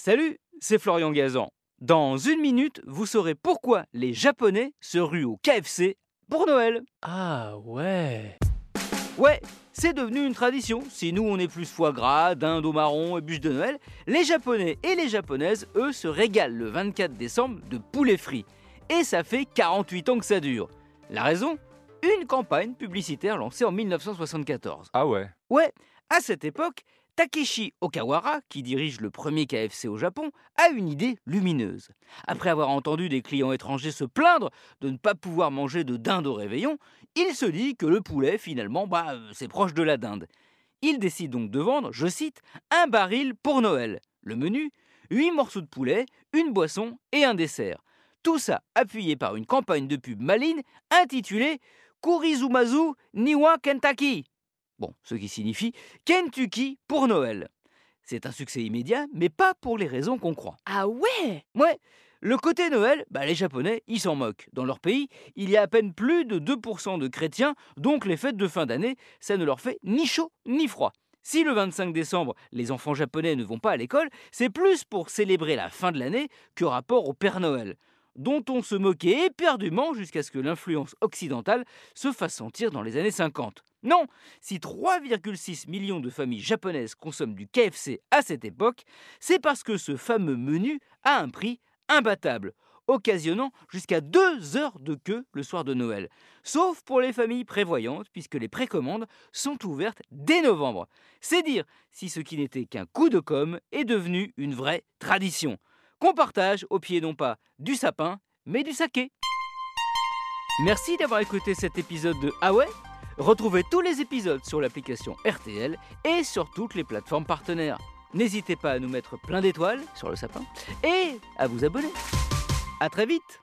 Salut, c'est Florian Gazan. Dans une minute, vous saurez pourquoi les Japonais se ruent au KFC pour Noël. Ah ouais. Ouais, c'est devenu une tradition. Si nous on est plus foie gras, dinde au marron et bûche de Noël, les Japonais et les Japonaises, eux, se régalent le 24 décembre de poulet frit. Et ça fait 48 ans que ça dure. La raison? Une campagne publicitaire lancée en 1974. Ah ouais. Ouais, à cette époque, Takeshi Okawara, qui dirige le premier KFC au Japon, a une idée lumineuse. Après avoir entendu des clients étrangers se plaindre de ne pas pouvoir manger de dinde au réveillon, il se dit que le poulet, finalement, bah, euh, c'est proche de la dinde. Il décide donc de vendre, je cite, un baril pour Noël. Le menu 8 morceaux de poulet, une boisson et un dessert. Tout ça appuyé par une campagne de pub maline intitulée Kurizumazu Niwa Kentucky. Bon, ce qui signifie Kentucky pour Noël. C'est un succès immédiat, mais pas pour les raisons qu'on croit. Ah ouais? Ouais, le côté Noël, bah les Japonais, ils s'en moquent. Dans leur pays, il y a à peine plus de 2% de chrétiens, donc les fêtes de fin d'année, ça ne leur fait ni chaud ni froid. Si le 25 décembre, les enfants japonais ne vont pas à l'école, c'est plus pour célébrer la fin de l'année que rapport au Père Noël, dont on se moquait éperdument jusqu'à ce que l'influence occidentale se fasse sentir dans les années 50. Non, si 3,6 millions de familles japonaises consomment du KFC à cette époque, c'est parce que ce fameux menu a un prix imbattable, occasionnant jusqu'à deux heures de queue le soir de Noël. Sauf pour les familles prévoyantes, puisque les précommandes sont ouvertes dès novembre. C'est dire si ce qui n'était qu'un coup de com' est devenu une vraie tradition, qu'on partage au pied non pas du sapin, mais du saké. Merci d'avoir écouté cet épisode de Ah Retrouvez tous les épisodes sur l'application RTL et sur toutes les plateformes partenaires. N'hésitez pas à nous mettre plein d'étoiles sur le sapin et à vous abonner. A très vite